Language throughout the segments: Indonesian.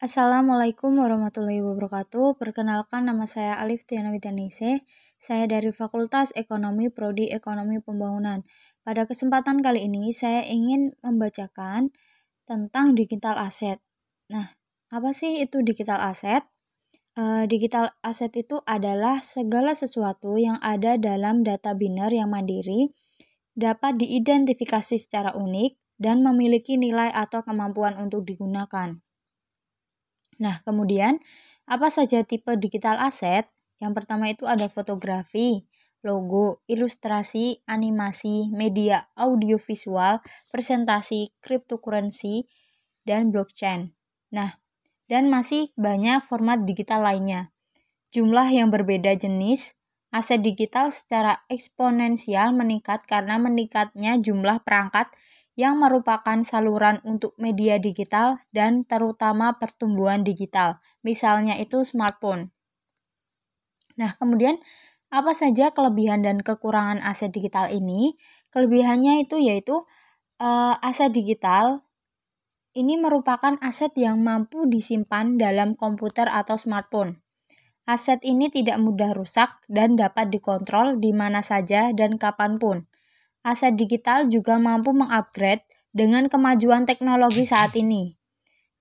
Assalamualaikum warahmatullahi wabarakatuh. Perkenalkan nama saya Alif Tiana Witanise. Saya dari Fakultas Ekonomi Prodi Ekonomi Pembangunan. Pada kesempatan kali ini saya ingin membacakan tentang digital asset. Nah, apa sih itu digital asset? E, digital asset itu adalah segala sesuatu yang ada dalam data biner yang mandiri, dapat diidentifikasi secara unik, dan memiliki nilai atau kemampuan untuk digunakan. Nah, kemudian apa saja tipe digital asset? Yang pertama itu ada fotografi, logo, ilustrasi, animasi, media audiovisual, presentasi, cryptocurrency, dan blockchain. Nah, dan masih banyak format digital lainnya. Jumlah yang berbeda jenis aset digital secara eksponensial meningkat karena meningkatnya jumlah perangkat yang merupakan saluran untuk media digital dan terutama pertumbuhan digital, misalnya itu smartphone. Nah, kemudian apa saja kelebihan dan kekurangan aset digital ini? Kelebihannya itu yaitu uh, aset digital ini merupakan aset yang mampu disimpan dalam komputer atau smartphone. Aset ini tidak mudah rusak dan dapat dikontrol di mana saja dan kapan pun. Aset digital juga mampu mengupgrade dengan kemajuan teknologi saat ini.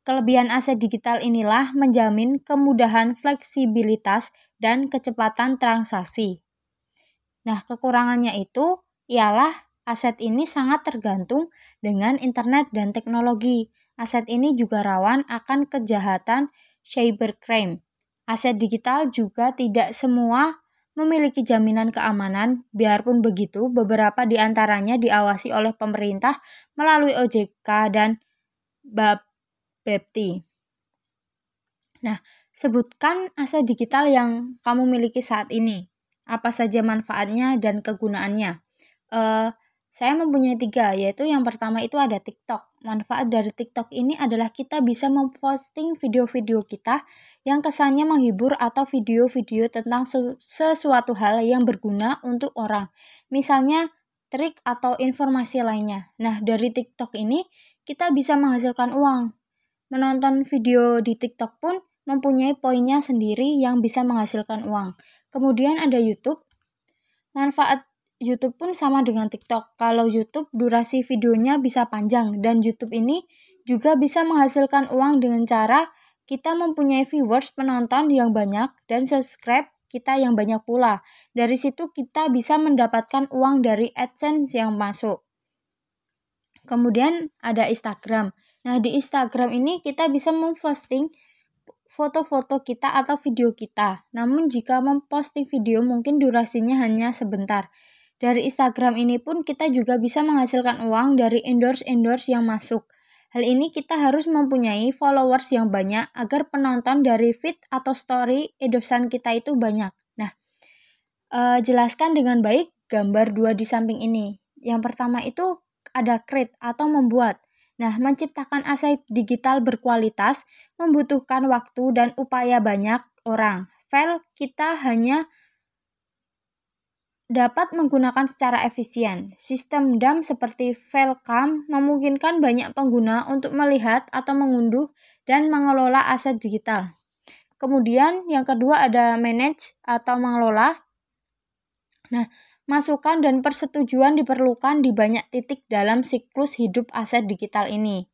Kelebihan aset digital inilah menjamin kemudahan fleksibilitas dan kecepatan transaksi. Nah, kekurangannya itu ialah aset ini sangat tergantung dengan internet dan teknologi. Aset ini juga rawan akan kejahatan cybercrime. Aset digital juga tidak semua memiliki jaminan keamanan, biarpun begitu, beberapa di antaranya diawasi oleh pemerintah melalui OJK dan Bapepti. Nah, sebutkan aset digital yang kamu miliki saat ini. Apa saja manfaatnya dan kegunaannya? Uh, saya mempunyai tiga, yaitu yang pertama itu ada TikTok. Manfaat dari TikTok ini adalah kita bisa memposting video-video kita yang kesannya menghibur atau video-video tentang sesuatu hal yang berguna untuk orang. Misalnya trik atau informasi lainnya. Nah, dari TikTok ini kita bisa menghasilkan uang. Menonton video di TikTok pun mempunyai poinnya sendiri yang bisa menghasilkan uang. Kemudian ada YouTube. Manfaat YouTube pun sama dengan TikTok. Kalau YouTube durasi videonya bisa panjang dan YouTube ini juga bisa menghasilkan uang dengan cara kita mempunyai viewers penonton yang banyak dan subscribe kita yang banyak pula. Dari situ kita bisa mendapatkan uang dari AdSense yang masuk. Kemudian ada Instagram. Nah, di Instagram ini kita bisa memposting foto-foto kita atau video kita. Namun jika memposting video mungkin durasinya hanya sebentar. Dari Instagram ini pun kita juga bisa menghasilkan uang dari endorse-endorse yang masuk. Hal ini kita harus mempunyai followers yang banyak agar penonton dari feed atau story endorsean kita itu banyak. Nah, uh, jelaskan dengan baik gambar dua di samping ini. Yang pertama itu ada create atau membuat. Nah, menciptakan aset digital berkualitas membutuhkan waktu dan upaya banyak orang. File kita hanya dapat menggunakan secara efisien. Sistem DAM seperti Velcam memungkinkan banyak pengguna untuk melihat atau mengunduh dan mengelola aset digital. Kemudian yang kedua ada manage atau mengelola. Nah, masukan dan persetujuan diperlukan di banyak titik dalam siklus hidup aset digital ini.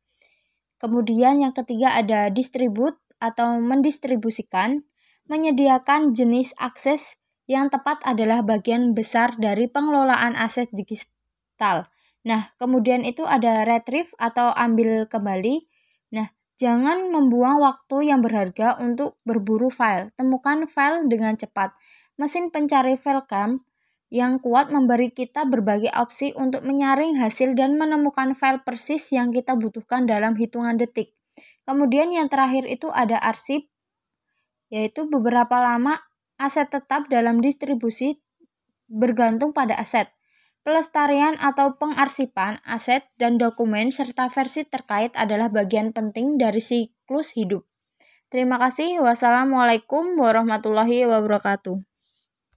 Kemudian yang ketiga ada distribute atau mendistribusikan, menyediakan jenis akses yang tepat adalah bagian besar dari pengelolaan aset digital. Nah, kemudian itu ada retrieve atau ambil kembali. Nah, jangan membuang waktu yang berharga untuk berburu file. Temukan file dengan cepat. Mesin pencari file cam yang kuat memberi kita berbagai opsi untuk menyaring hasil dan menemukan file persis yang kita butuhkan dalam hitungan detik. Kemudian yang terakhir itu ada arsip, yaitu beberapa lama Aset tetap dalam distribusi bergantung pada aset. Pelestarian atau pengarsipan aset dan dokumen serta versi terkait adalah bagian penting dari siklus hidup. Terima kasih. Wassalamualaikum warahmatullahi wabarakatuh.